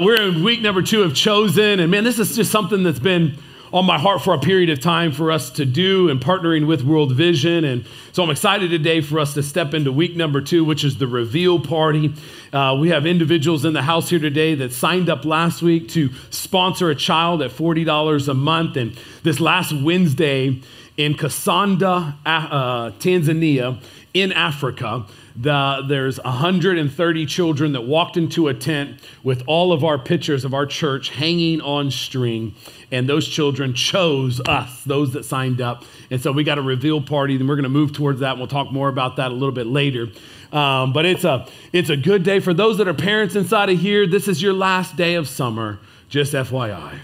We're in week number two of Chosen, and man, this is just something that's been on my heart for a period of time for us to do and partnering with World Vision. And so I'm excited today for us to step into week number two, which is the reveal party. Uh, we have individuals in the house here today that signed up last week to sponsor a child at $40 a month. And this last Wednesday in Kasanda, uh, Tanzania, in Africa, the, there's 130 children that walked into a tent with all of our pictures of our church hanging on string. And those children chose us, those that signed up. And so we got a reveal party, and we're going to move towards that. And we'll talk more about that a little bit later. Um, but it's a, it's a good day. For those that are parents inside of here, this is your last day of summer, just FYI.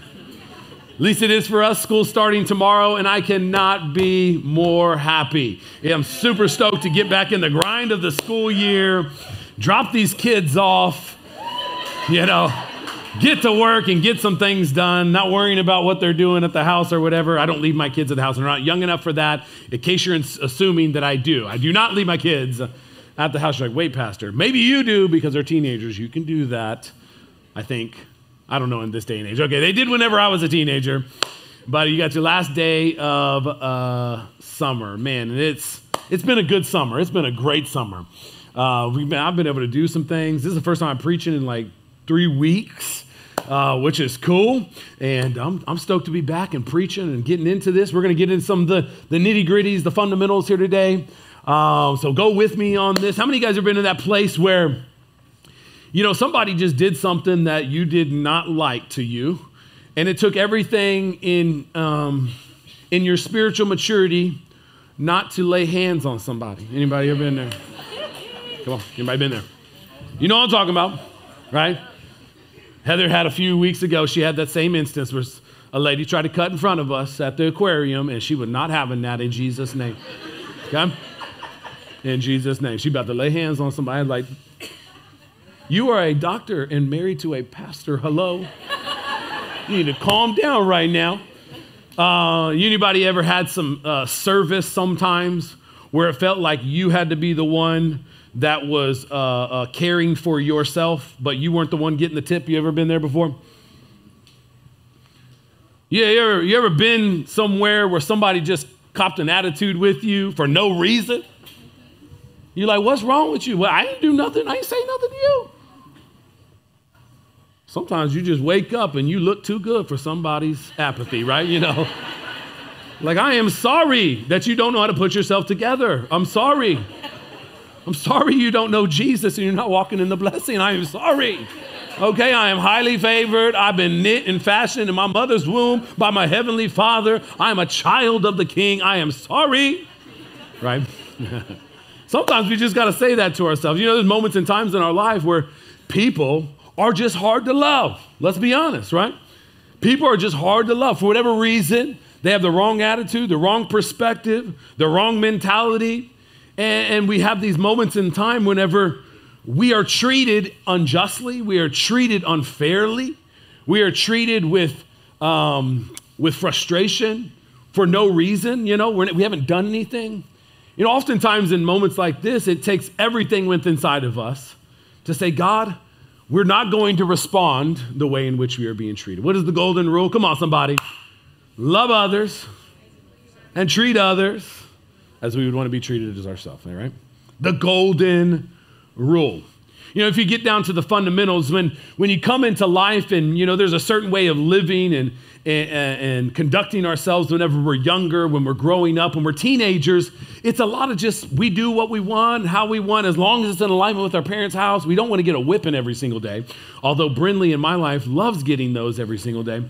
At least it is for us. School starting tomorrow, and I cannot be more happy. I'm super stoked to get back in the grind of the school year, drop these kids off, you know, get to work and get some things done, not worrying about what they're doing at the house or whatever. I don't leave my kids at the house. They're not young enough for that, in case you're assuming that I do. I do not leave my kids at the house. You're like, wait, Pastor, maybe you do because they're teenagers. You can do that, I think. I don't know in this day and age. Okay, they did whenever I was a teenager, but you got your last day of uh, summer, man, and it's it's been a good summer. It's been a great summer. Uh, we've been, I've been able to do some things. This is the first time I'm preaching in like three weeks. Uh, which is cool. And I'm, I'm stoked to be back and preaching and getting into this. We're going to get into some of the, the nitty gritties, the fundamentals here today. Uh, so go with me on this. How many of you guys have been in that place where you know, somebody just did something that you did not like to you, and it took everything in, um, in your spiritual maturity not to lay hands on somebody. Anybody ever been there? Come on, anybody been there? You know what I'm talking about, right? Heather had a few weeks ago, she had that same instance where a lady tried to cut in front of us at the aquarium, and she was not have having that in Jesus' name. Okay? In Jesus' name. She about to lay hands on somebody like, you are a doctor and married to a pastor. Hello? You need to calm down right now. Uh, anybody ever had some uh, service sometimes where it felt like you had to be the one that was uh, uh, caring for yourself, but you weren't the one getting the tip? You ever been there before? Yeah, you ever, you ever been somewhere where somebody just copped an attitude with you for no reason? You're like, what's wrong with you? Well, I didn't do nothing. I didn't say nothing to you. Sometimes you just wake up and you look too good for somebody's apathy, right? You know, like, I am sorry that you don't know how to put yourself together. I'm sorry. I'm sorry you don't know Jesus and you're not walking in the blessing. I am sorry. Okay, I am highly favored. I've been knit and fashioned in my mother's womb by my heavenly Father. I am a child of the King. I am sorry. Right? Sometimes we just got to say that to ourselves. You know, there's moments and times in our life where people are just hard to love. Let's be honest, right? People are just hard to love for whatever reason. They have the wrong attitude, the wrong perspective, the wrong mentality. And, and we have these moments in time whenever we are treated unjustly, we are treated unfairly, we are treated with, um, with frustration for no reason. You know, we're, we haven't done anything. You know, oftentimes in moments like this, it takes everything within inside of us to say, God, we're not going to respond the way in which we are being treated. What is the golden rule? Come on, somebody. Love others and treat others as we would want to be treated as ourselves, all right? The golden rule. You know, if you get down to the fundamentals, when, when you come into life and, you know, there's a certain way of living and, and, and, conducting ourselves whenever we're younger, when we're growing up, when we're teenagers, it's a lot of just we do what we want, how we want, as long as it's in alignment with our parents' house. We don't want to get a whipping every single day. Although Brinley in my life loves getting those every single day.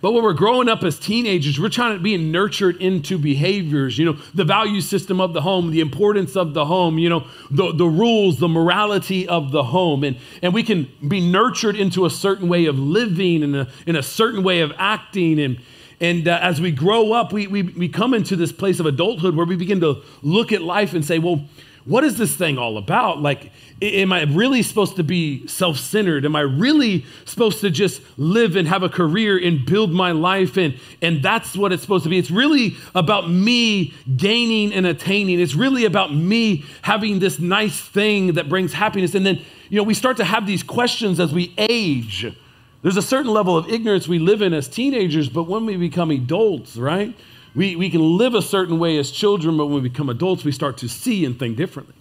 But when we're growing up as teenagers, we're trying to be nurtured into behaviors, you know, the value system of the home, the importance of the home, you know, the, the rules, the morality of the home. And, and we can be nurtured into a certain way of living and a, in a certain way of acting. And, and uh, as we grow up, we, we, we come into this place of adulthood where we begin to look at life and say, well, what is this thing all about? Like, am I really supposed to be self centered? Am I really supposed to just live and have a career and build my life? And, and that's what it's supposed to be. It's really about me gaining and attaining. It's really about me having this nice thing that brings happiness. And then you know, we start to have these questions as we age. There's a certain level of ignorance we live in as teenagers, but when we become adults, right? We, we can live a certain way as children, but when we become adults, we start to see and think differently.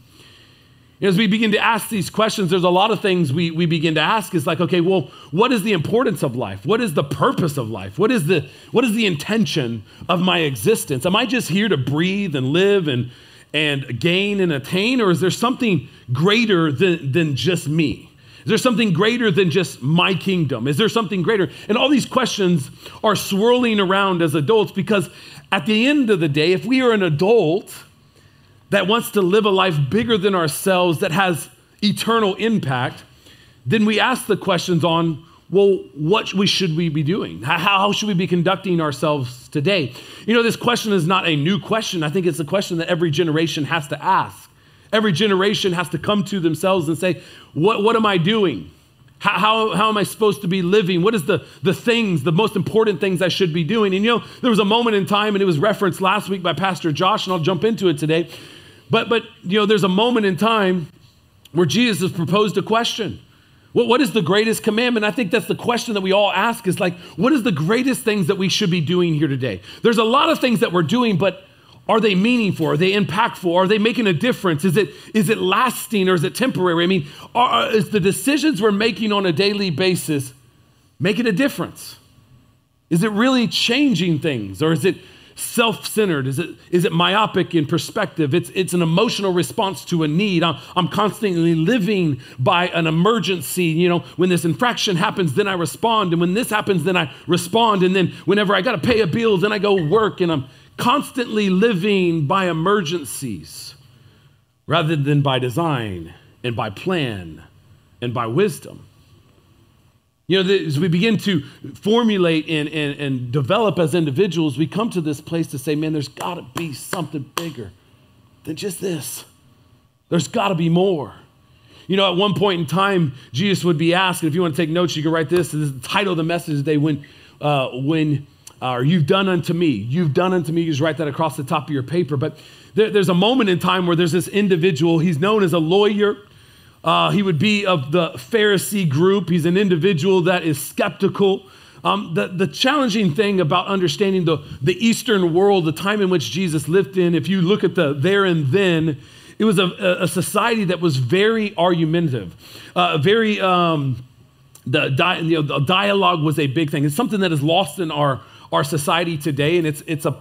As we begin to ask these questions, there's a lot of things we, we begin to ask. Is like, okay, well, what is the importance of life? What is the purpose of life? What is the, what is the intention of my existence? Am I just here to breathe and live and, and gain and attain, or is there something greater than, than just me? Is there something greater than just my kingdom? Is there something greater? And all these questions are swirling around as adults because at the end of the day, if we are an adult, that wants to live a life bigger than ourselves that has eternal impact, then we ask the questions on, well, what we should we be doing? How, should we be conducting ourselves today? You know, this question is not a new question. I think it's a question that every generation has to ask. Every generation has to come to themselves and say, what, what am I doing? How, how, how, am I supposed to be living? What is the, the things, the most important things I should be doing? And you know, there was a moment in time, and it was referenced last week by Pastor Josh, and I'll jump into it today, but, but you know, there's a moment in time where Jesus has proposed a question. What, what is the greatest commandment? I think that's the question that we all ask is like, what is the greatest things that we should be doing here today? There's a lot of things that we're doing, but are they meaningful? Are they impactful? Are they making a difference? Is it, is it lasting or is it temporary? I mean, are, is the decisions we're making on a daily basis making a difference? Is it really changing things or is it self centered? Is it, is it myopic in perspective? It's, it's an emotional response to a need. I'm, I'm constantly living by an emergency. You know, when this infraction happens, then I respond. And when this happens, then I respond. And then whenever I got to pay a bill, then I go work. And I'm constantly living by emergencies rather than by design and by plan and by wisdom. You know, as we begin to formulate and, and, and develop as individuals, we come to this place to say, man, there's got to be something bigger than just this. There's got to be more. You know, at one point in time, Jesus would be asked, and if you want to take notes, you can write this. This is the title of the message today when, uh, when uh, or you've done unto me. You've done unto me. You just write that across the top of your paper. But there, there's a moment in time where there's this individual. He's known as a lawyer. Uh, he would be of the Pharisee group. He's an individual that is skeptical. Um, the, the challenging thing about understanding the, the Eastern world, the time in which Jesus lived in, if you look at the there and then, it was a, a society that was very argumentative, uh, very, um, the, you know, the dialogue was a big thing. It's something that is lost in our, our society today, and it's, it's, a,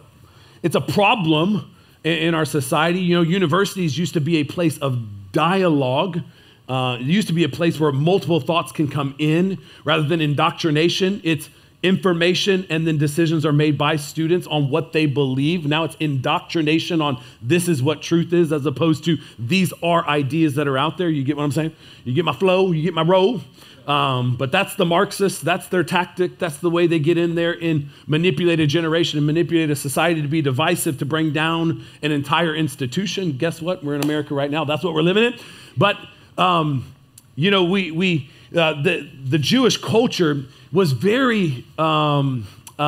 it's a problem in, in our society. You know, universities used to be a place of dialogue. Uh, it used to be a place where multiple thoughts can come in rather than indoctrination. It's information and then decisions are made by students on what they believe. Now it's indoctrination on this is what truth is as opposed to these are ideas that are out there. You get what I'm saying? You get my flow, you get my role. Um, but that's the Marxists, that's their tactic, that's the way they get in there and manipulate a generation and manipulate a society to be divisive, to bring down an entire institution. Guess what? We're in America right now. That's what we're living in. But um, you know, we, we uh, the, the Jewish culture was very, um, uh,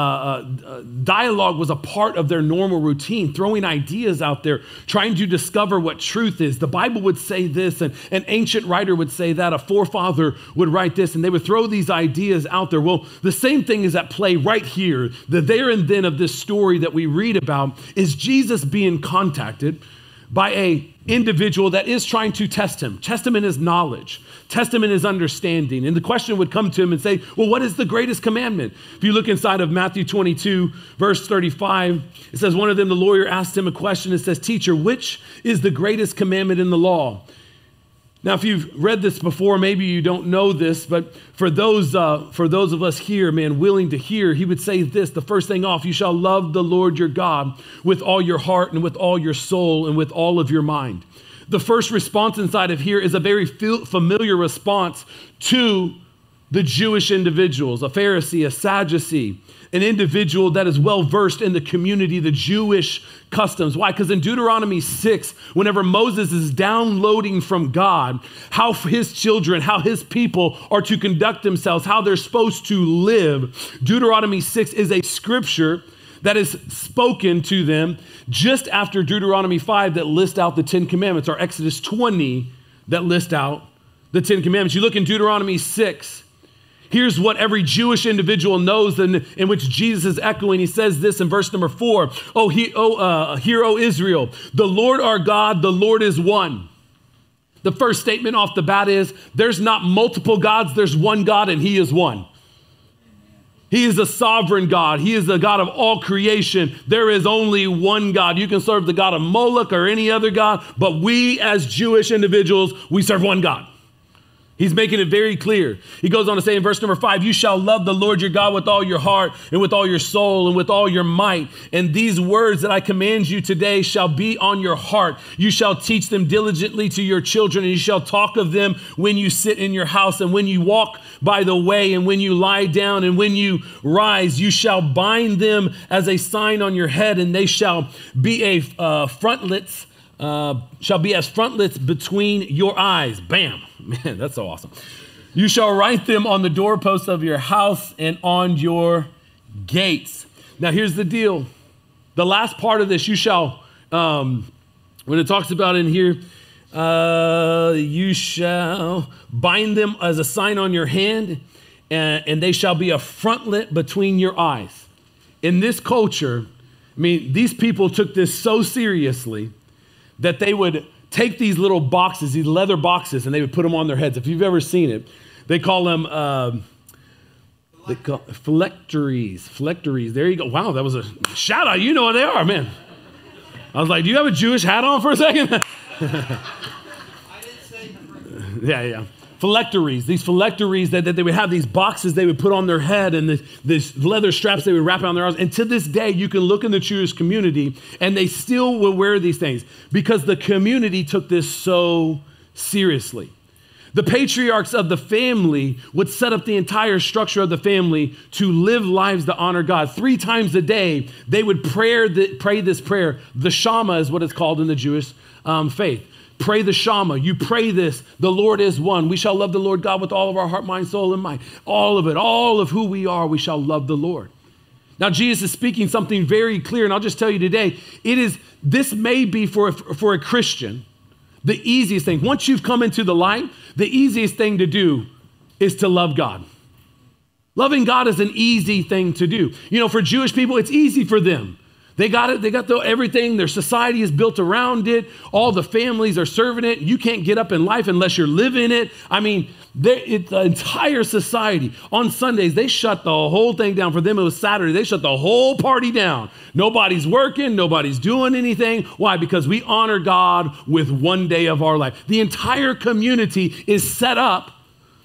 uh, dialogue was a part of their normal routine, throwing ideas out there, trying to discover what truth is. The Bible would say this, and an ancient writer would say that, a forefather would write this, and they would throw these ideas out there. Well, the same thing is at play right here. The there and then of this story that we read about is Jesus being contacted by a individual that is trying to test him, test him in his knowledge, test him in his understanding. And the question would come to him and say, Well, what is the greatest commandment? If you look inside of Matthew 22, verse 35, it says, One of them, the lawyer asked him a question. It says, Teacher, which is the greatest commandment in the law? Now, if you've read this before, maybe you don't know this, but for those, uh, for those of us here, man, willing to hear, he would say this the first thing off, you shall love the Lord your God with all your heart and with all your soul and with all of your mind. The first response inside of here is a very familiar response to the Jewish individuals, a Pharisee, a Sadducee, an individual that is well versed in the community, the Jewish customs. Why? Because in Deuteronomy 6, whenever Moses is downloading from God how his children, how his people are to conduct themselves, how they're supposed to live, Deuteronomy 6 is a scripture that is spoken to them just after Deuteronomy 5 that list out the Ten Commandments, or Exodus 20 that list out the Ten Commandments. You look in Deuteronomy 6. Here's what every Jewish individual knows in, in which Jesus is echoing. He says this in verse number four Oh, he, oh uh, hear, O Israel, the Lord our God, the Lord is one. The first statement off the bat is there's not multiple gods, there's one God, and He is one. He is a sovereign God. He is the God of all creation. There is only one God. You can serve the God of Moloch or any other God, but we as Jewish individuals, we serve one God. He's making it very clear. He goes on to say in verse number five, You shall love the Lord your God with all your heart and with all your soul and with all your might. And these words that I command you today shall be on your heart. You shall teach them diligently to your children, and you shall talk of them when you sit in your house and when you walk by the way and when you lie down and when you rise. You shall bind them as a sign on your head, and they shall be a uh, frontlets uh, shall be as frontlets between your eyes. Bam. Man, that's so awesome. You shall write them on the doorposts of your house and on your gates. Now, here's the deal. The last part of this, you shall, um, when it talks about in here, uh, you shall bind them as a sign on your hand, and, and they shall be a frontlet between your eyes. In this culture, I mean, these people took this so seriously that they would take these little boxes, these leather boxes, and they would put them on their heads. If you've ever seen it, they call them uh, they call, phylacteries. Phylacteries. There you go. Wow, that was a shout out. You know what they are, man. I was like, do you have a Jewish hat on for a second? yeah, yeah phylacteries, these phylacteries that, that they would have these boxes they would put on their head and the, these leather straps they would wrap around their arms. And to this day, you can look in the Jewish community and they still will wear these things because the community took this so seriously. The patriarchs of the family would set up the entire structure of the family to live lives that honor God. Three times a day, they would pray, the, pray this prayer. The Shema is what it's called in the Jewish um, faith. Pray the Shema. You pray this. The Lord is one. We shall love the Lord God with all of our heart, mind, soul, and mind. All of it, all of who we are, we shall love the Lord. Now, Jesus is speaking something very clear, and I'll just tell you today it is, this may be for a, for a Christian the easiest thing. Once you've come into the light, the easiest thing to do is to love God. Loving God is an easy thing to do. You know, for Jewish people, it's easy for them. They got it. They got the, everything. Their society is built around it. All the families are serving it. You can't get up in life unless you're living it. I mean, it's the entire society. On Sundays, they shut the whole thing down. For them, it was Saturday. They shut the whole party down. Nobody's working. Nobody's doing anything. Why? Because we honor God with one day of our life. The entire community is set up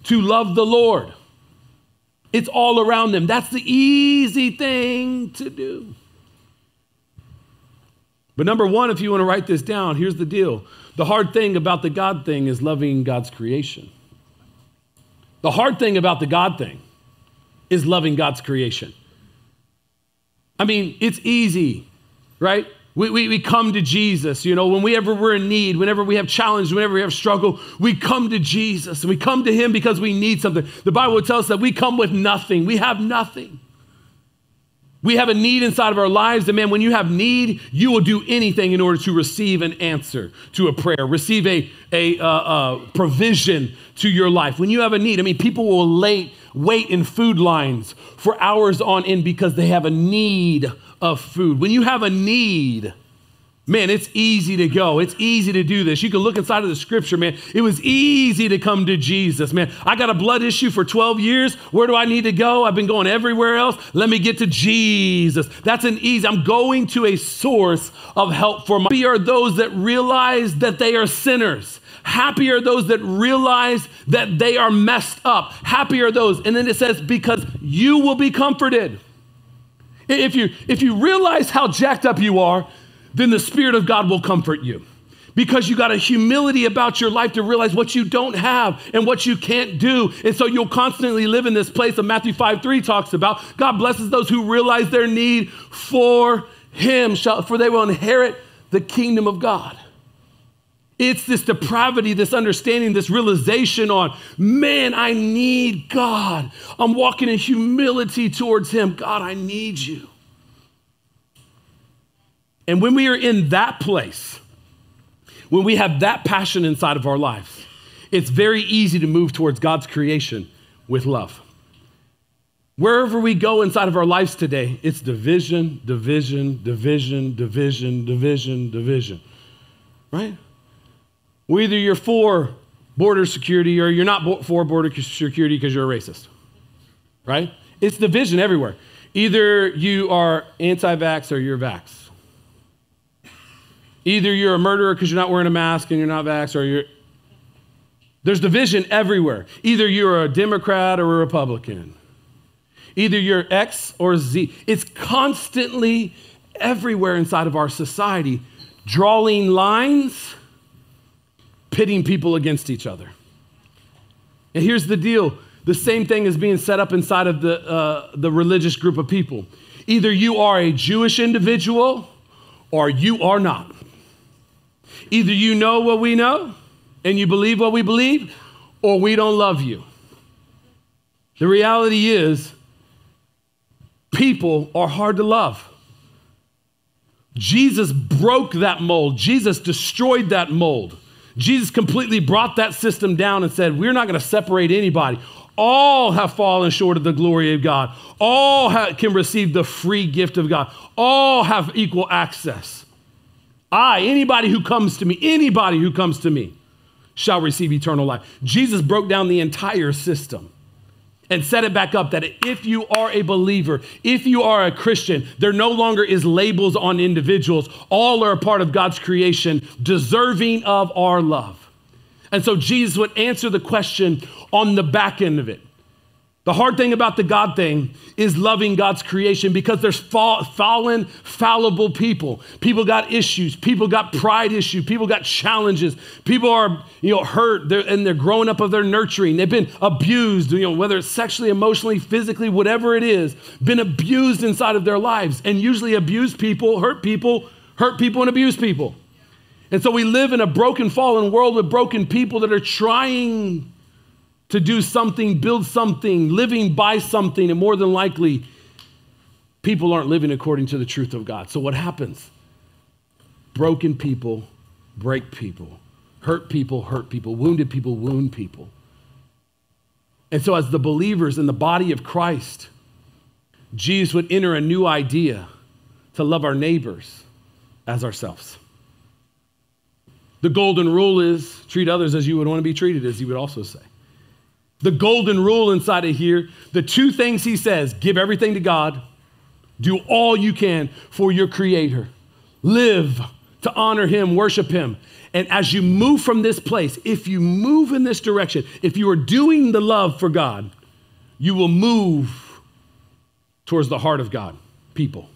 to love the Lord. It's all around them. That's the easy thing to do. But number one, if you want to write this down, here's the deal. The hard thing about the God thing is loving God's creation. The hard thing about the God thing is loving God's creation. I mean, it's easy, right? We, we, we come to Jesus, you know, whenever we're in need, whenever we have challenge, whenever we have struggle, we come to Jesus and we come to Him because we need something. The Bible tells us that we come with nothing, we have nothing. We have a need inside of our lives, and man, when you have need, you will do anything in order to receive an answer to a prayer, receive a, a, uh, uh, provision to your life. When you have a need, I mean, people will late, wait in food lines for hours on end because they have a need of food. When you have a need, Man, it's easy to go. It's easy to do this. You can look inside of the scripture, man. It was easy to come to Jesus, man. I got a blood issue for 12 years. Where do I need to go? I've been going everywhere else. Let me get to Jesus. That's an easy. I'm going to a source of help for my. Happy are those that realize that they are sinners. Happy are those that realize that they are messed up. Happy are those. And then it says, because you will be comforted. If you, if you realize how jacked up you are, then the Spirit of God will comfort you. Because you got a humility about your life to realize what you don't have and what you can't do. And so you'll constantly live in this place of Matthew 5 3 talks about God blesses those who realize their need for Him, for they will inherit the kingdom of God. It's this depravity, this understanding, this realization on, man, I need God. I'm walking in humility towards Him. God, I need you. And when we are in that place, when we have that passion inside of our lives, it's very easy to move towards God's creation with love. Wherever we go inside of our lives today, it's division, division, division, division, division, division. Right? Well, either you're for border security or you're not for border security because you're a racist. Right? It's division everywhere. Either you are anti vax or you're vax. Either you're a murderer because you're not wearing a mask and you're not vax, or you're. There's division everywhere. Either you're a Democrat or a Republican. Either you're X or Z. It's constantly everywhere inside of our society, drawing lines, pitting people against each other. And here's the deal the same thing is being set up inside of the, uh, the religious group of people. Either you are a Jewish individual or you are not. Either you know what we know and you believe what we believe, or we don't love you. The reality is, people are hard to love. Jesus broke that mold, Jesus destroyed that mold. Jesus completely brought that system down and said, We're not going to separate anybody. All have fallen short of the glory of God. All can receive the free gift of God. All have equal access. I, anybody who comes to me, anybody who comes to me shall receive eternal life. Jesus broke down the entire system and set it back up that if you are a believer, if you are a Christian, there no longer is labels on individuals. All are a part of God's creation, deserving of our love. And so Jesus would answer the question on the back end of it. The hard thing about the God thing is loving God's creation because there's fall, fallen, fallible people. People got issues. People got pride issues. People got challenges. People are, you know, hurt they're, and they're growing up of their nurturing. They've been abused, you know, whether it's sexually, emotionally, physically, whatever it is, been abused inside of their lives. And usually abused people, hurt people, hurt people and abuse people. And so we live in a broken, fallen world with broken people that are trying to do something, build something, living by something, and more than likely, people aren't living according to the truth of God. So what happens? Broken people break people, hurt people hurt people, wounded people wound people. And so, as the believers in the body of Christ, Jesus would enter a new idea to love our neighbors as ourselves. The golden rule is treat others as you would want to be treated, as he would also say. The golden rule inside of here, the two things he says give everything to God, do all you can for your Creator, live to honor Him, worship Him. And as you move from this place, if you move in this direction, if you are doing the love for God, you will move towards the heart of God, people.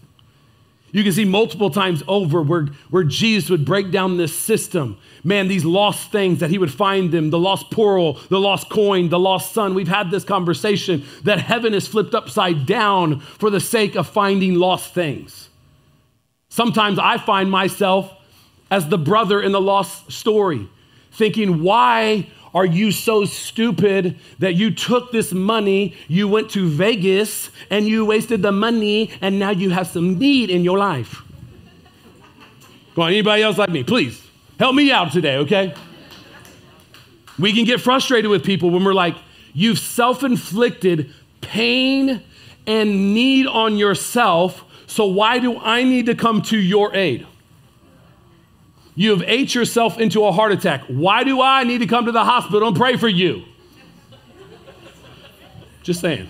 You can see multiple times over where, where Jesus would break down this system. Man, these lost things that he would find them the lost pearl, the lost coin, the lost son. We've had this conversation that heaven is flipped upside down for the sake of finding lost things. Sometimes I find myself as the brother in the lost story, thinking, why are you so stupid that you took this money, you went to Vegas, and you wasted the money, and now you have some need in your life? Come on, anybody else like me? Please help me out today, okay? We can get frustrated with people when we're like, you've self inflicted pain and need on yourself, so why do I need to come to your aid? You have ate yourself into a heart attack. Why do I need to come to the hospital and pray for you? Just saying.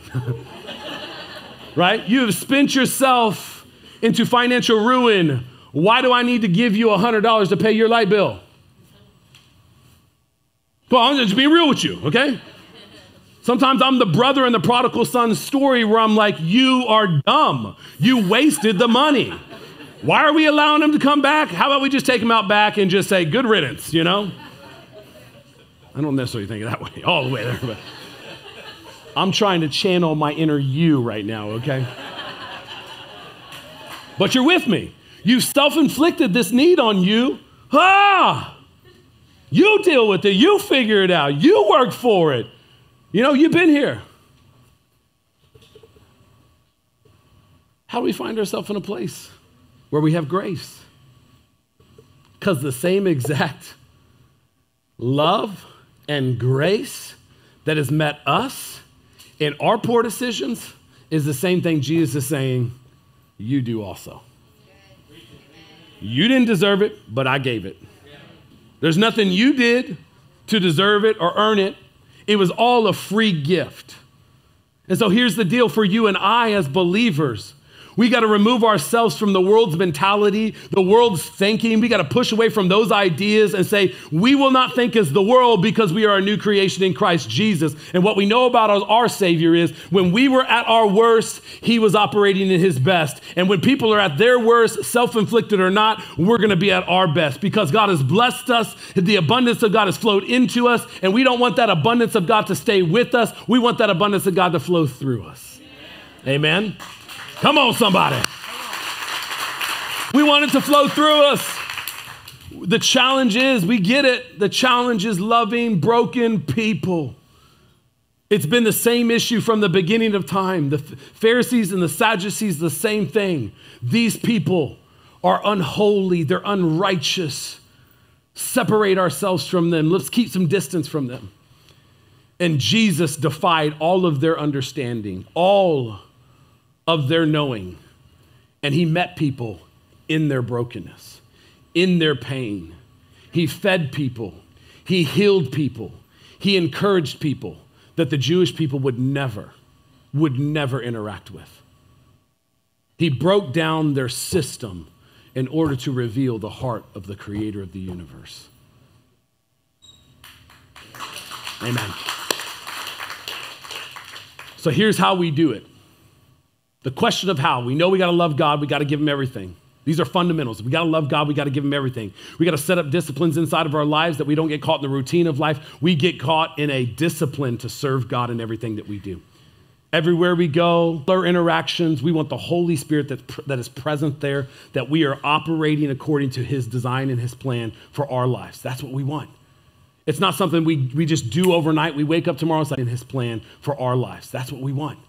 right? You have spent yourself into financial ruin. Why do I need to give you $100 to pay your light bill? Well, I'm just being real with you, okay? Sometimes I'm the brother in the prodigal son story where I'm like, you are dumb. You wasted the money. Why are we allowing him to come back? How about we just take him out back and just say, good riddance, you know? I don't necessarily think that way, all the way there, but I'm trying to channel my inner you right now, okay? But you're with me. You've self inflicted this need on you. Ah! You deal with it. You figure it out. You work for it. You know, you've been here. How do we find ourselves in a place where we have grace. Because the same exact love and grace that has met us in our poor decisions is the same thing Jesus is saying, you do also. You didn't deserve it, but I gave it. There's nothing you did to deserve it or earn it. It was all a free gift. And so here's the deal for you and I as believers. We got to remove ourselves from the world's mentality, the world's thinking. We got to push away from those ideas and say, we will not think as the world because we are a new creation in Christ Jesus. And what we know about our, our Savior is when we were at our worst, He was operating in His best. And when people are at their worst, self inflicted or not, we're going to be at our best because God has blessed us. The abundance of God has flowed into us. And we don't want that abundance of God to stay with us. We want that abundance of God to flow through us. Amen. Come on, somebody. We want it to flow through us. The challenge is, we get it. The challenge is loving broken people. It's been the same issue from the beginning of time. The Pharisees and the Sadducees, the same thing. These people are unholy, they're unrighteous. Separate ourselves from them. Let's keep some distance from them. And Jesus defied all of their understanding, all of their knowing. And he met people in their brokenness, in their pain. He fed people, he healed people, he encouraged people that the Jewish people would never, would never interact with. He broke down their system in order to reveal the heart of the creator of the universe. Amen. So here's how we do it the question of how. We know we got to love God, we got to give Him everything. These are fundamentals. We got to love God. We got to give Him everything. We got to set up disciplines inside of our lives that we don't get caught in the routine of life. We get caught in a discipline to serve God in everything that we do. Everywhere we go, our interactions, we want the Holy Spirit that, that is present there, that we are operating according to His design and His plan for our lives. That's what we want. It's not something we, we just do overnight. We wake up tomorrow in His plan for our lives. That's what we want.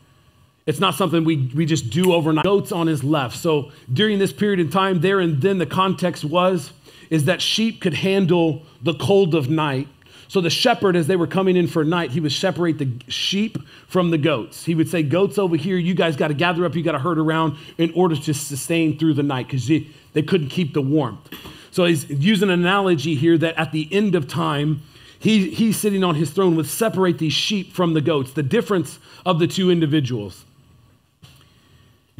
It's not something we, we just do overnight. Goats on his left. So during this period in time, there and then the context was is that sheep could handle the cold of night. So the shepherd, as they were coming in for night, he would separate the sheep from the goats. He would say, Goats over here, you guys got to gather up, you got to herd around in order to sustain through the night because they, they couldn't keep the warmth. So he's using an analogy here that at the end of time, he, he's sitting on his throne would separate these sheep from the goats, the difference of the two individuals.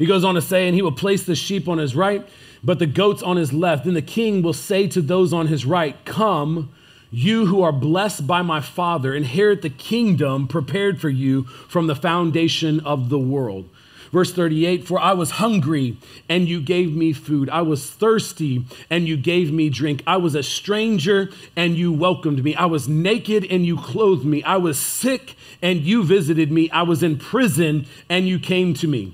He goes on to say, and he will place the sheep on his right, but the goats on his left. Then the king will say to those on his right, Come, you who are blessed by my Father, inherit the kingdom prepared for you from the foundation of the world. Verse 38 For I was hungry, and you gave me food. I was thirsty, and you gave me drink. I was a stranger, and you welcomed me. I was naked, and you clothed me. I was sick, and you visited me. I was in prison, and you came to me.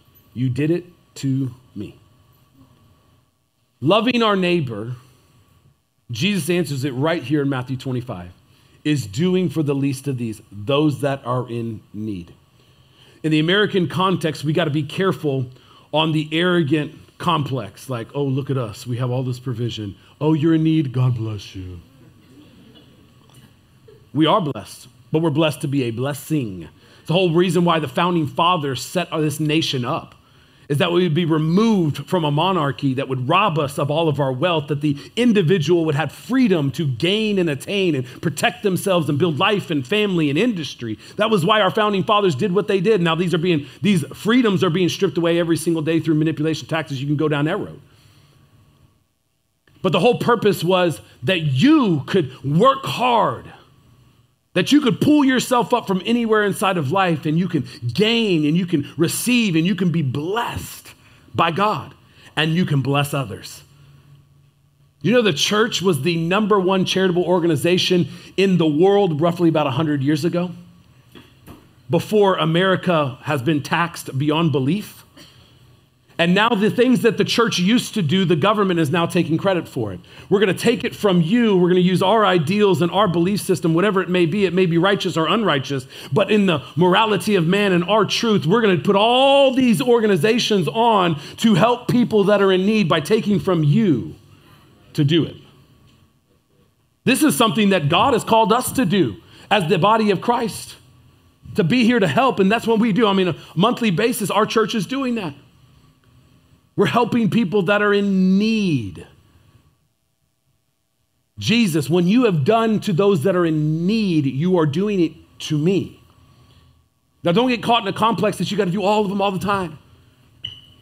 you did it to me. Loving our neighbor, Jesus answers it right here in Matthew 25, is doing for the least of these, those that are in need. In the American context, we got to be careful on the arrogant complex, like, oh, look at us, we have all this provision. Oh, you're in need, God bless you. We are blessed, but we're blessed to be a blessing. It's the whole reason why the founding fathers set this nation up is that we would be removed from a monarchy that would rob us of all of our wealth, that the individual would have freedom to gain and attain and protect themselves and build life and family and industry. That was why our founding fathers did what they did. Now these are being these freedoms are being stripped away every single day through manipulation taxes. You can go down that road. But the whole purpose was that you could work hard that you could pull yourself up from anywhere inside of life and you can gain and you can receive and you can be blessed by God and you can bless others. You know, the church was the number one charitable organization in the world roughly about 100 years ago, before America has been taxed beyond belief. And now the things that the church used to do, the government is now taking credit for it. We're going to take it from you. We're going to use our ideals and our belief system, whatever it may be. It may be righteous or unrighteous, but in the morality of man and our truth, we're going to put all these organizations on to help people that are in need by taking from you to do it. This is something that God has called us to do as the body of Christ, to be here to help. And that's what we do. I mean, a monthly basis, our church is doing that. We're helping people that are in need. Jesus, when you have done to those that are in need, you are doing it to me. Now, don't get caught in a complex that you got to do all of them all the time.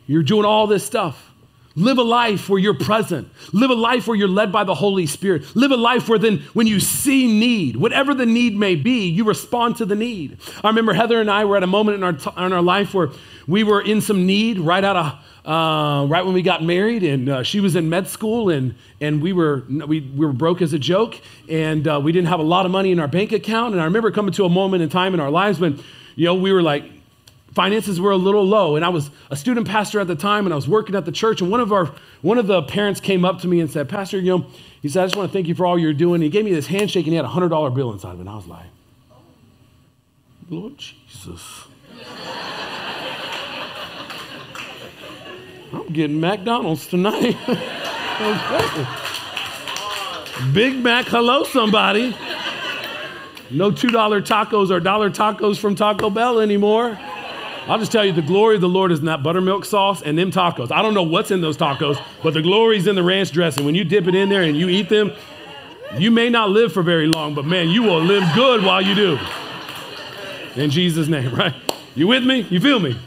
You're doing all this stuff. Live a life where you're present. Live a life where you're led by the Holy Spirit. Live a life where then, when you see need, whatever the need may be, you respond to the need. I remember Heather and I were at a moment in our, t- in our life where we were in some need right out of uh, right when we got married, and uh, she was in med school, and and we were we, we were broke as a joke, and uh, we didn't have a lot of money in our bank account. And I remember coming to a moment in time in our lives when, you know, we were like, finances were a little low, and I was a student pastor at the time, and I was working at the church, and one of our one of the parents came up to me and said, Pastor, you know, he said, I just want to thank you for all you're doing. And he gave me this handshake, and he had a hundred dollar bill inside of it, and I was like, Lord Jesus. I'm getting McDonald's tonight. Big Mac, hello, somebody. No $2 tacos or dollar tacos from Taco Bell anymore. I'll just tell you the glory of the Lord is in that buttermilk sauce and them tacos. I don't know what's in those tacos, but the glory's in the ranch dressing. When you dip it in there and you eat them, you may not live for very long, but man, you will live good while you do. In Jesus' name, right? You with me? You feel me?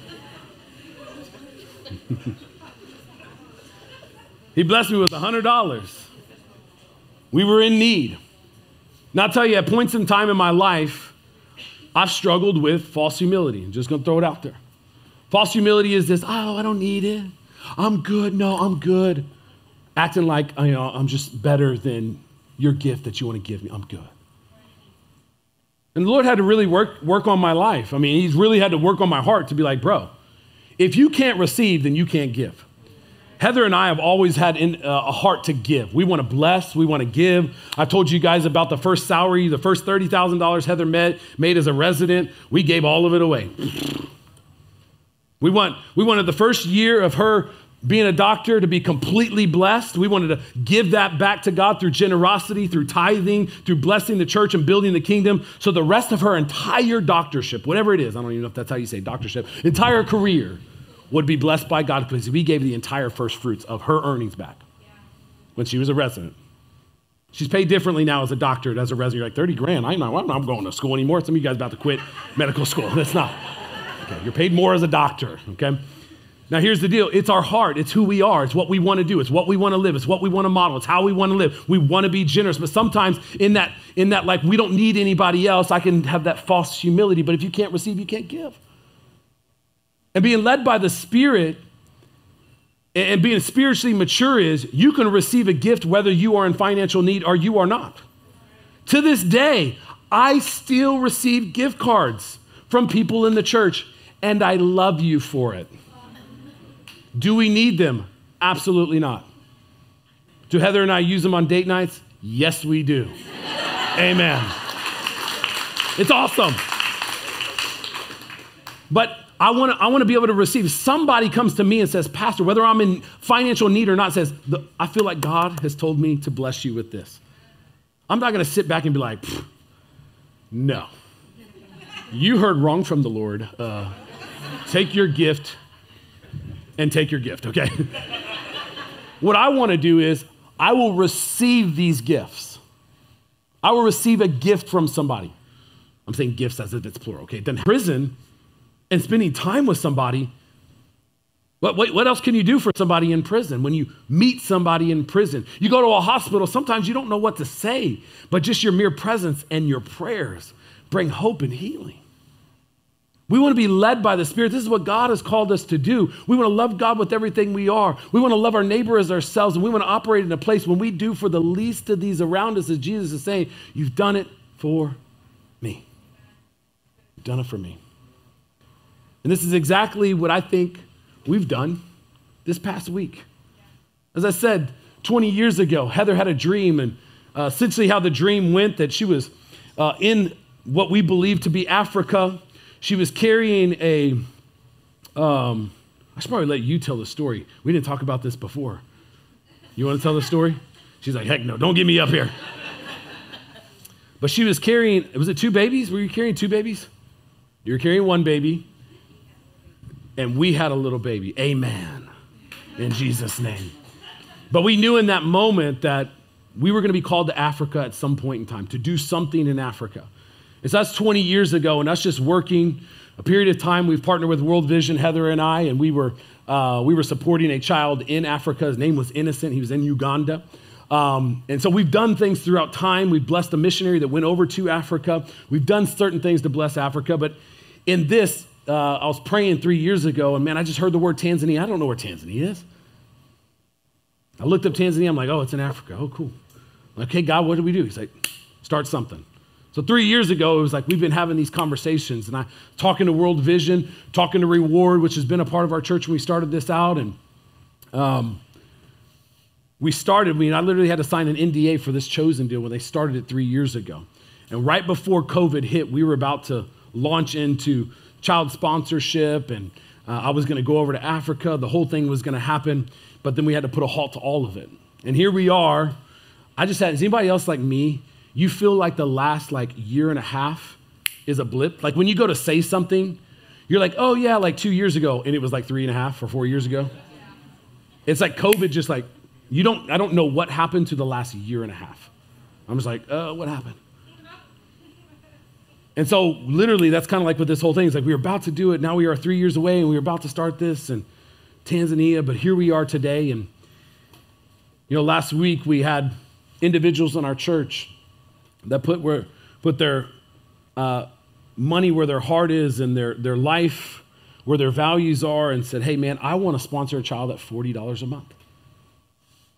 He blessed me with $100. We were in need. Now, I'll tell you, at points in time in my life, I've struggled with false humility. I'm just going to throw it out there. False humility is this oh, I don't need it. I'm good. No, I'm good. Acting like you know, I'm just better than your gift that you want to give me. I'm good. And the Lord had to really work, work on my life. I mean, He's really had to work on my heart to be like, bro, if you can't receive, then you can't give. Heather and I have always had in, uh, a heart to give. We want to bless, we want to give. I told you guys about the first salary, the first $30,000 Heather met, made as a resident. We gave all of it away. We, want, we wanted the first year of her being a doctor to be completely blessed. We wanted to give that back to God through generosity, through tithing, through blessing the church and building the kingdom. So the rest of her entire doctorship, whatever it is, I don't even know if that's how you say doctorship, entire career would be blessed by God because we gave the entire first fruits of her earnings back when she was a resident. She's paid differently now as a doctor as a resident. You're like, 30 grand? I'm not, I'm not going to school anymore. Some of you guys about to quit medical school. That's not. Okay, you're paid more as a doctor, okay? Now, here's the deal it's our heart, it's who we are, it's what we want to do, it's what we want to live, it's what we want to model, it's how we want to live. We want to be generous, but sometimes in that, in that, like, we don't need anybody else, I can have that false humility, but if you can't receive, you can't give. And being led by the Spirit and being spiritually mature is you can receive a gift whether you are in financial need or you are not. To this day, I still receive gift cards from people in the church, and I love you for it. Do we need them? Absolutely not. Do Heather and I use them on date nights? Yes, we do. Amen. It's awesome. But I want to I want to be able to receive. Somebody comes to me and says, Pastor, whether I'm in financial need or not, says, I feel like God has told me to bless you with this. I'm not going to sit back and be like, no. You heard wrong from the Lord. Uh, take your gift and take your gift, okay? what I want to do is, I will receive these gifts. I will receive a gift from somebody. I'm saying gifts as if it's plural, okay? Then prison and spending time with somebody. What, what, else can you do for somebody in prison when you meet somebody in prison? You go to a hospital, sometimes you don't know what to say, but just your mere presence and your prayers bring hope and healing. We want to be led by the Spirit. This is what God has called us to do. We want to love God with everything we are. We want to love our neighbor as ourselves, and we want to operate in a place when we do for the least of these around us, as Jesus is saying, You've done it for me. You've done it for me. And this is exactly what I think we've done this past week. As I said, 20 years ago, Heather had a dream, and uh, essentially how the dream went that she was uh, in what we believe to be Africa she was carrying a, um, I should probably let you tell the story. We didn't talk about this before. You want to tell the story? She's like, heck no, don't get me up here. but she was carrying, was it two babies? Were you carrying two babies? You were carrying one baby, and we had a little baby. Amen. In Jesus' name. But we knew in that moment that we were going to be called to Africa at some point in time, to do something in Africa. It's us 20 years ago, and us just working a period of time. We've partnered with World Vision, Heather and I, and we were, uh, we were supporting a child in Africa. His name was Innocent. He was in Uganda. Um, and so we've done things throughout time. We've blessed a missionary that went over to Africa. We've done certain things to bless Africa. But in this, uh, I was praying three years ago, and man, I just heard the word Tanzania. I don't know where Tanzania is. I looked up Tanzania. I'm like, oh, it's in Africa. Oh, cool. okay, God, what do we do? He's like, start something. So three years ago, it was like we've been having these conversations, and I talking to World Vision, talking to Reward, which has been a part of our church when we started this out, and um, we started. I mean, I literally had to sign an NDA for this chosen deal when they started it three years ago, and right before COVID hit, we were about to launch into child sponsorship, and uh, I was going to go over to Africa. The whole thing was going to happen, but then we had to put a halt to all of it. And here we are. I just had. Is anybody else like me? you feel like the last like year and a half is a blip. Like when you go to say something, you're like, oh yeah, like two years ago, and it was like three and a half or four years ago. It's like COVID just like, you don't, I don't know what happened to the last year and a half. I'm just like, uh, what happened? And so literally that's kind of like what this whole thing is like we are about to do it. Now we are three years away and we are about to start this in Tanzania, but here we are today. And you know, last week we had individuals in our church that put, where, put their uh, money where their heart is and their, their life where their values are and said, hey, man, I want to sponsor a child at $40 a month.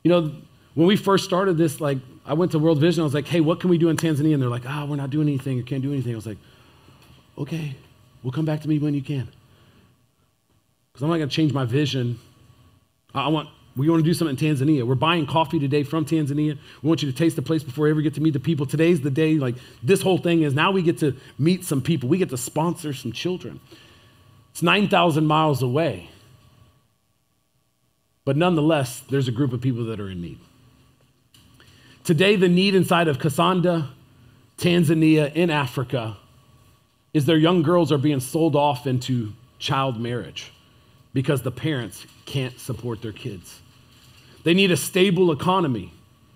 You know, when we first started this, like, I went to World Vision. I was like, hey, what can we do in Tanzania? And they're like, ah, oh, we're not doing anything. You can't do anything. I was like, okay, we'll come back to me when you can. Because I'm not going to change my vision. I want we want to do something in Tanzania. We're buying coffee today from Tanzania. We want you to taste the place before you ever get to meet the people. Today's the day, like this whole thing is now we get to meet some people. We get to sponsor some children. It's 9,000 miles away. But nonetheless, there's a group of people that are in need. Today, the need inside of Kasanda, Tanzania, in Africa, is their young girls are being sold off into child marriage because the parents can't support their kids. They need a stable economy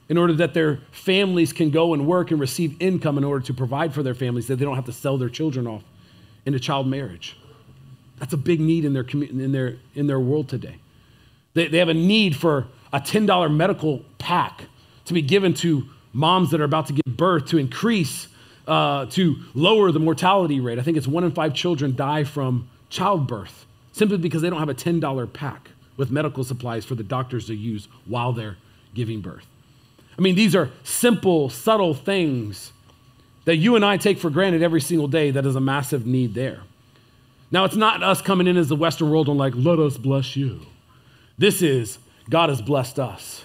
in order that their families can go and work and receive income in order to provide for their families, that they don't have to sell their children off into child marriage. That's a big need in their, in their, in their world today. They, they have a need for a $10 medical pack to be given to moms that are about to give birth to increase, uh, to lower the mortality rate. I think it's one in five children die from childbirth simply because they don't have a $10 pack with medical supplies for the doctors to use while they're giving birth. I mean, these are simple, subtle things that you and I take for granted every single day that is a massive need there. Now, it's not us coming in as the Western world and like, let us bless you. This is God has blessed us.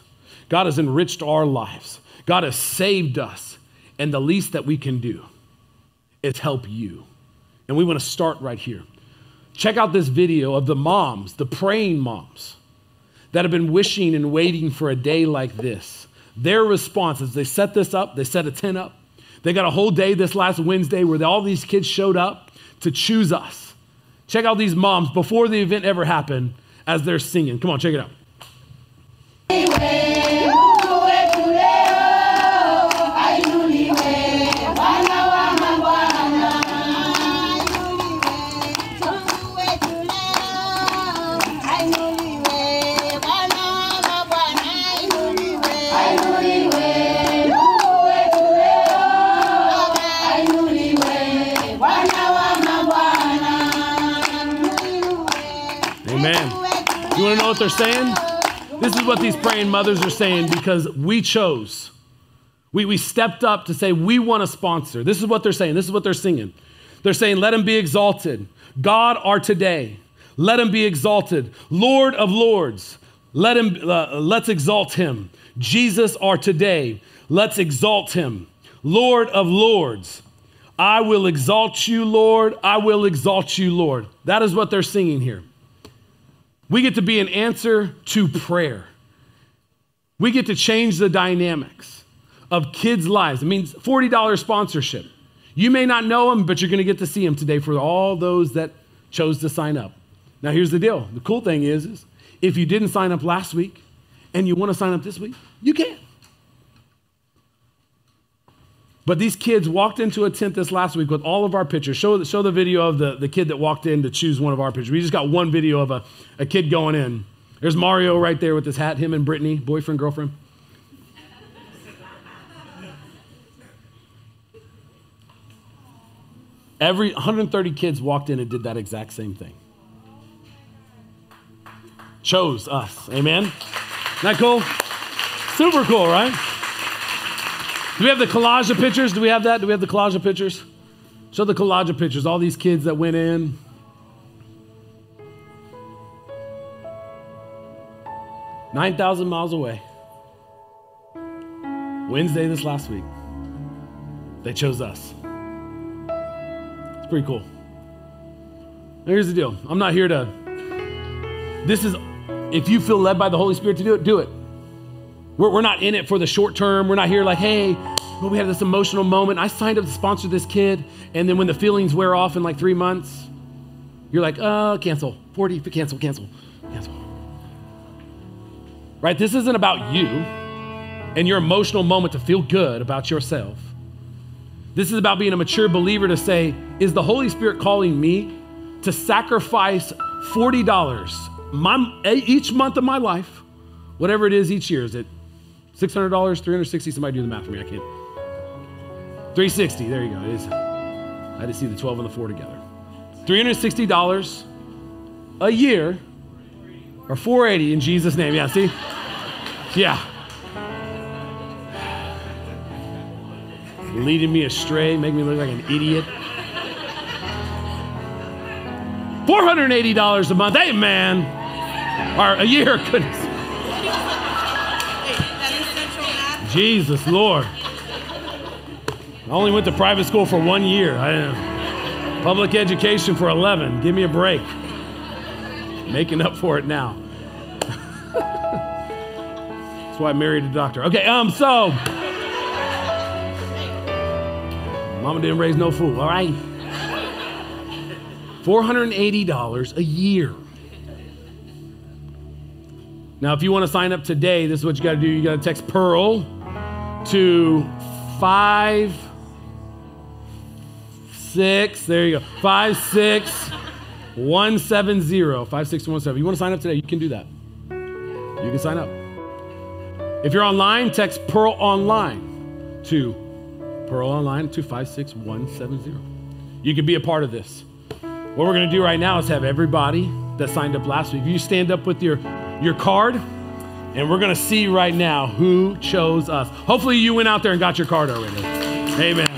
God has enriched our lives. God has saved us. And the least that we can do is help you. And we want to start right here. Check out this video of the moms, the praying moms that have been wishing and waiting for a day like this. Their response is they set this up, they set a tent up. They got a whole day this last Wednesday where all these kids showed up to choose us. Check out these moms before the event ever happened as they're singing. Come on, check it out. Amen. To know what they're saying? This is what these praying mothers are saying because we chose. We, we stepped up to say, we want to sponsor. This is what they're saying. This is what they're singing. They're saying, let him be exalted. God our today. Let him be exalted. Lord of lords. Let him, uh, let's exalt him. Jesus our today. Let's exalt him. Lord of lords. I will exalt you, Lord. I will exalt you, Lord. That is what they're singing here. We get to be an answer to prayer. We get to change the dynamics of kids' lives. It means $40 sponsorship. You may not know them, but you're going to get to see them today for all those that chose to sign up. Now, here's the deal. The cool thing is, is if you didn't sign up last week and you want to sign up this week, you can. But these kids walked into a tent this last week with all of our pictures. Show, show the video of the, the kid that walked in to choose one of our pictures. We just got one video of a, a kid going in. There's Mario right there with his hat, him and Brittany, boyfriend, girlfriend. Every 130 kids walked in and did that exact same thing. Chose us. Amen? Isn't that cool? Super cool, right? Do we have the collage of pictures? Do we have that? Do we have the collage of pictures? Show the collage of pictures. All these kids that went in. Nine thousand miles away. Wednesday this last week. They chose us. It's pretty cool. Here's the deal. I'm not here to. This is, if you feel led by the Holy Spirit to do it, do it. We're, we're not in it for the short term. We're not here like, hey, well, we had this emotional moment. I signed up to sponsor this kid. And then when the feelings wear off in like three months, you're like, uh, cancel. 40, cancel, cancel, cancel. Right? This isn't about you and your emotional moment to feel good about yourself. This is about being a mature believer to say, is the Holy Spirit calling me to sacrifice $40 my, each month of my life, whatever it is each year? Is it $600, 360 Somebody do the math for me. I can't. 360 There you go. It is. I had to see the 12 and the 4 together. $360 a year or 480 in Jesus' name. Yeah, see? Yeah. Leading me astray, making me look like an idiot. $480 a month. Hey, man. Or a year, goodness. Jesus, Lord. I only went to private school for one year. I, public education for 11. Give me a break. Making up for it now. That's why I married a doctor. Okay, um, so. Mama didn't raise no fool, all right? $480 a year. Now, if you want to sign up today, this is what you got to do. You got to text Pearl to five, six, there you go, five, six, one, seven, zero, five, six, one, seven. You want to sign up today? You can do that. You can sign up. If you're online, text Pearl Online to Pearl Online to 56170. You can be a part of this. What we're going to do right now is have everybody that signed up last week. if You stand up with your, your card and we're going to see right now who chose us. Hopefully, you went out there and got your card already. Amen.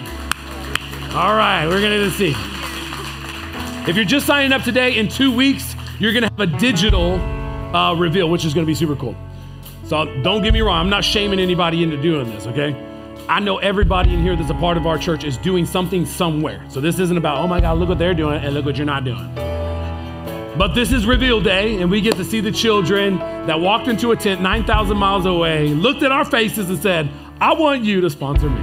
All right, we're going to see. If you're just signing up today, in two weeks, you're going to have a digital uh, reveal, which is going to be super cool. So don't get me wrong, I'm not shaming anybody into doing this, okay? I know everybody in here that's a part of our church is doing something somewhere. So this isn't about, oh my God, look what they're doing and look what you're not doing. But this is reveal day, and we get to see the children that walked into a tent 9,000 miles away, looked at our faces, and said, I want you to sponsor me.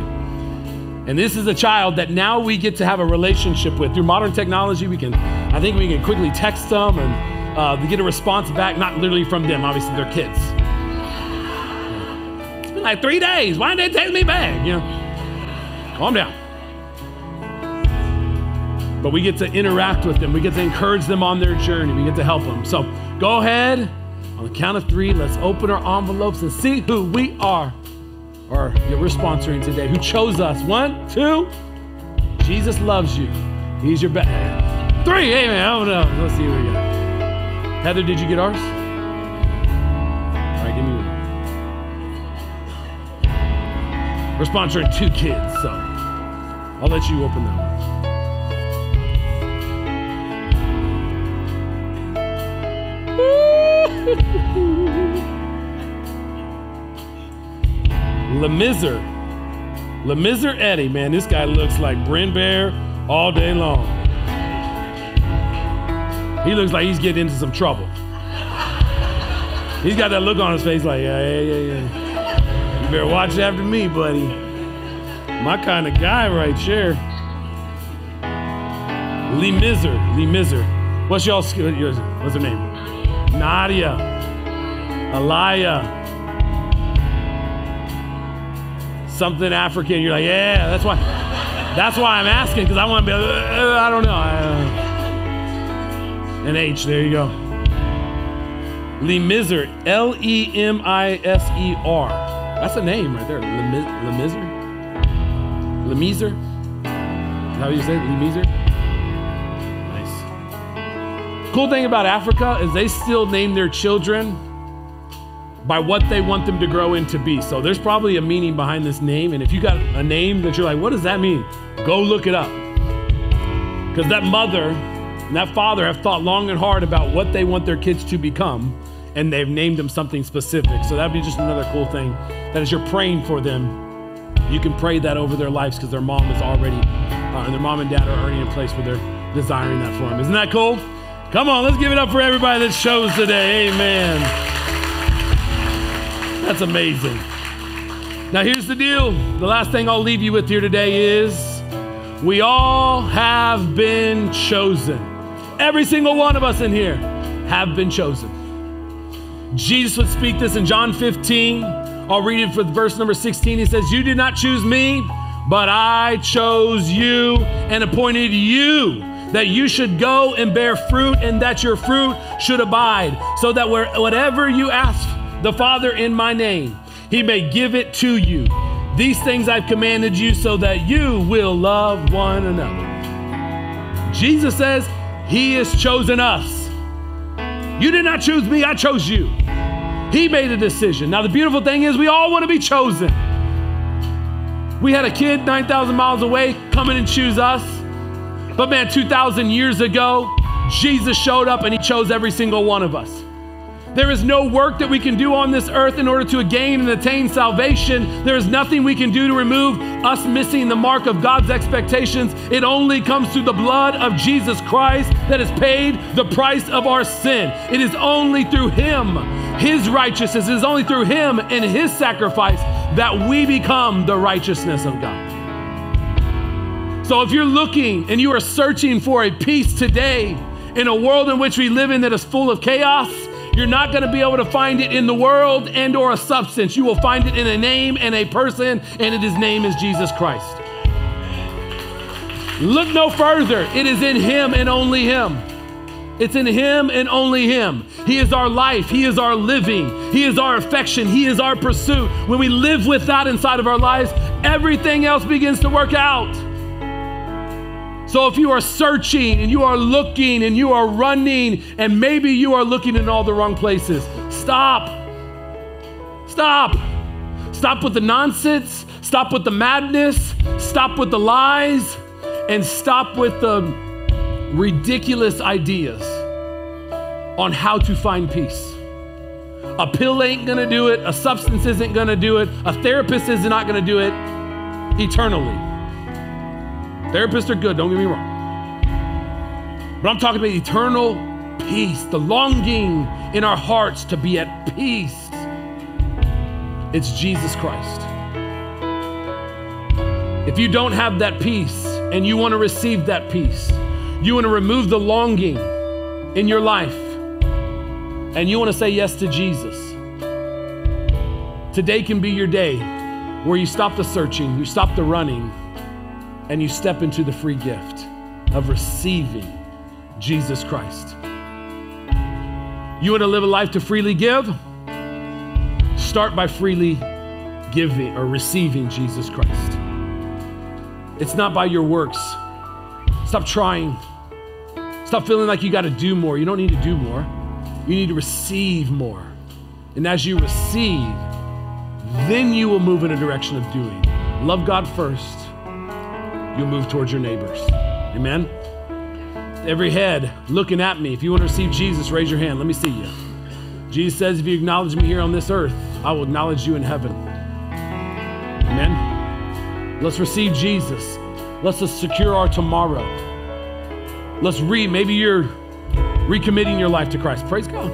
And this is a child that now we get to have a relationship with. Through modern technology, we can, I think we can quickly text them and uh, get a response back, not literally from them, obviously, they're kids. It's been like three days. Why didn't they text me back? You know, calm down but we get to interact with them. We get to encourage them on their journey. We get to help them. So go ahead on the count of three. Let's open our envelopes and see who we are or yeah, we're sponsoring today. Who chose us? One, two. Jesus loves you. He's your best. Three. Amen. Oh no. Let's see who we got. Heather, did you get ours? All right, give me one. We're sponsoring two kids, so I'll let you open that one. Lemizer. Lemizer Eddie, man, this guy looks like Bryn Bear all day long. He looks like he's getting into some trouble. He's got that look on his face like, yeah, yeah, yeah, yeah. You better watch after me, buddy. My kind of guy right here. Lee Mizer. Lee Mizer. What's y'all's? What's her name? Nadia. Alaya. Something African. You're like, yeah, that's why. That's why I'm asking, because I want to be, uh, I don't know. Uh, an H, there you go. Lemizer, L E M I S E R. That's a name right there. Is that how you say it? Nice. Cool thing about Africa is they still name their children by what they want them to grow into be. So there's probably a meaning behind this name. And if you got a name that you're like, what does that mean? Go look it up. Because that mother and that father have thought long and hard about what they want their kids to become, and they've named them something specific. So that'd be just another cool thing that as you're praying for them, you can pray that over their lives because their mom is already, uh, and their mom and dad are already in a place where they're desiring that for them. Isn't that cool? Come on, let's give it up for everybody that shows today. Amen. That's amazing. Now, here's the deal. The last thing I'll leave you with here today is we all have been chosen. Every single one of us in here have been chosen. Jesus would speak this in John 15. I'll read it for verse number 16. He says, You did not choose me, but I chose you and appointed you that you should go and bear fruit and that your fruit should abide, so that where, whatever you ask the Father in my name, he may give it to you. These things I've commanded you so that you will love one another. Jesus says he has chosen us. You did not choose me, I chose you. He made a decision. Now, the beautiful thing is, we all want to be chosen. We had a kid 9,000 miles away come in and choose us. But man, 2,000 years ago, Jesus showed up and he chose every single one of us. There is no work that we can do on this earth in order to gain and attain salvation. There is nothing we can do to remove us missing the mark of God's expectations. It only comes through the blood of Jesus Christ that has paid the price of our sin. It is only through Him, His righteousness, it is only through Him and His sacrifice that we become the righteousness of God. So if you're looking and you are searching for a peace today in a world in which we live in that is full of chaos, you're not going to be able to find it in the world and or a substance. You will find it in a name and a person, and his name is Jesus Christ. Look no further. It is in him and only him. It's in him and only him. He is our life. He is our living. He is our affection. He is our pursuit. When we live with that inside of our lives, everything else begins to work out. So if you are searching and you are looking and you are running and maybe you are looking in all the wrong places, stop. Stop. Stop with the nonsense. Stop with the madness. Stop with the lies. And stop with the ridiculous ideas on how to find peace. A pill ain't gonna do it. A substance isn't gonna do it. A therapist is not gonna do it eternally. Therapists are good, don't get me wrong. But I'm talking about eternal peace, the longing in our hearts to be at peace. It's Jesus Christ. If you don't have that peace and you want to receive that peace, you want to remove the longing in your life, and you want to say yes to Jesus, today can be your day where you stop the searching, you stop the running, and you step into the free gift of receiving Jesus Christ. You want to live a life to freely give? Start by freely giving or receiving Jesus Christ. It's not by your works. Stop trying. Stop feeling like you got to do more. You don't need to do more. You need to receive more. And as you receive, then you will move in a direction of doing. Love God first, you'll move towards your neighbors. Amen? Every head looking at me, if you want to receive Jesus, raise your hand. Let me see you. Jesus says, if you acknowledge me here on this earth, I will acknowledge you in heaven. Amen? Let's receive Jesus. Let's secure our tomorrow. Let's read. Maybe you're recommitting your life to Christ. Praise God.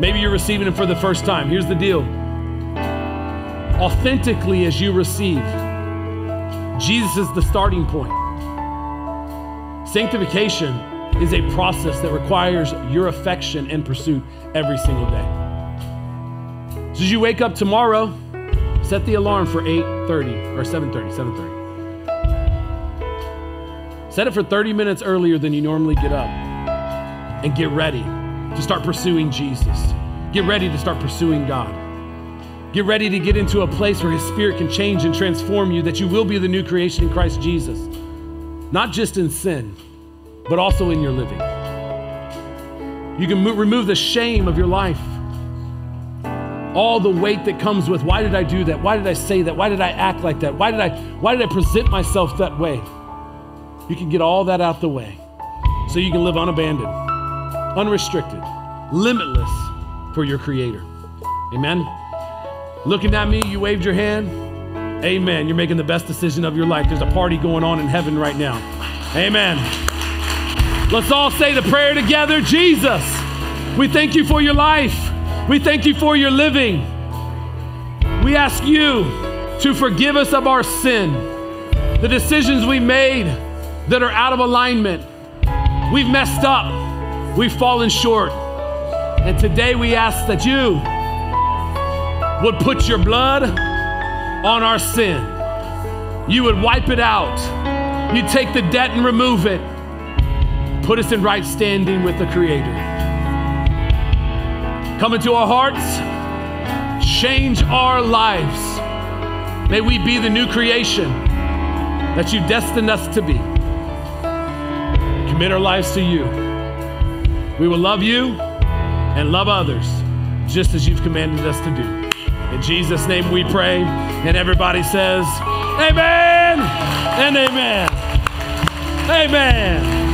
Maybe you're receiving Him for the first time. Here's the deal authentically as you receive, Jesus is the starting point. Sanctification is a process that requires your affection and pursuit every single day. So as you wake up tomorrow, set the alarm for 8:30 or 7:30, 7:30. Set it for 30 minutes earlier than you normally get up. And get ready to start pursuing Jesus. Get ready to start pursuing God. Get ready to get into a place where His Spirit can change and transform you, that you will be the new creation in Christ Jesus. Not just in sin, but also in your living. You can mo- remove the shame of your life. All the weight that comes with why did I do that? Why did I say that? Why did I act like that? Why did I why did I present myself that way? You can get all that out the way so you can live unabandoned, unrestricted, limitless for your creator. Amen. Looking at me, you waved your hand. Amen. You're making the best decision of your life. There's a party going on in heaven right now. Amen. Let's all say the prayer together. Jesus, we thank you for your life. We thank you for your living. We ask you to forgive us of our sin, the decisions we made that are out of alignment. We've messed up, we've fallen short. And today we ask that you would put your blood on our sin. You would wipe it out. You'd take the debt and remove it. Put us in right standing with the Creator. Come into our hearts, change our lives. May we be the new creation that you destined us to be. Commit our lives to you. We will love you and love others just as you've commanded us to do. In Jesus' name we pray. And everybody says, Amen and amen. Amen.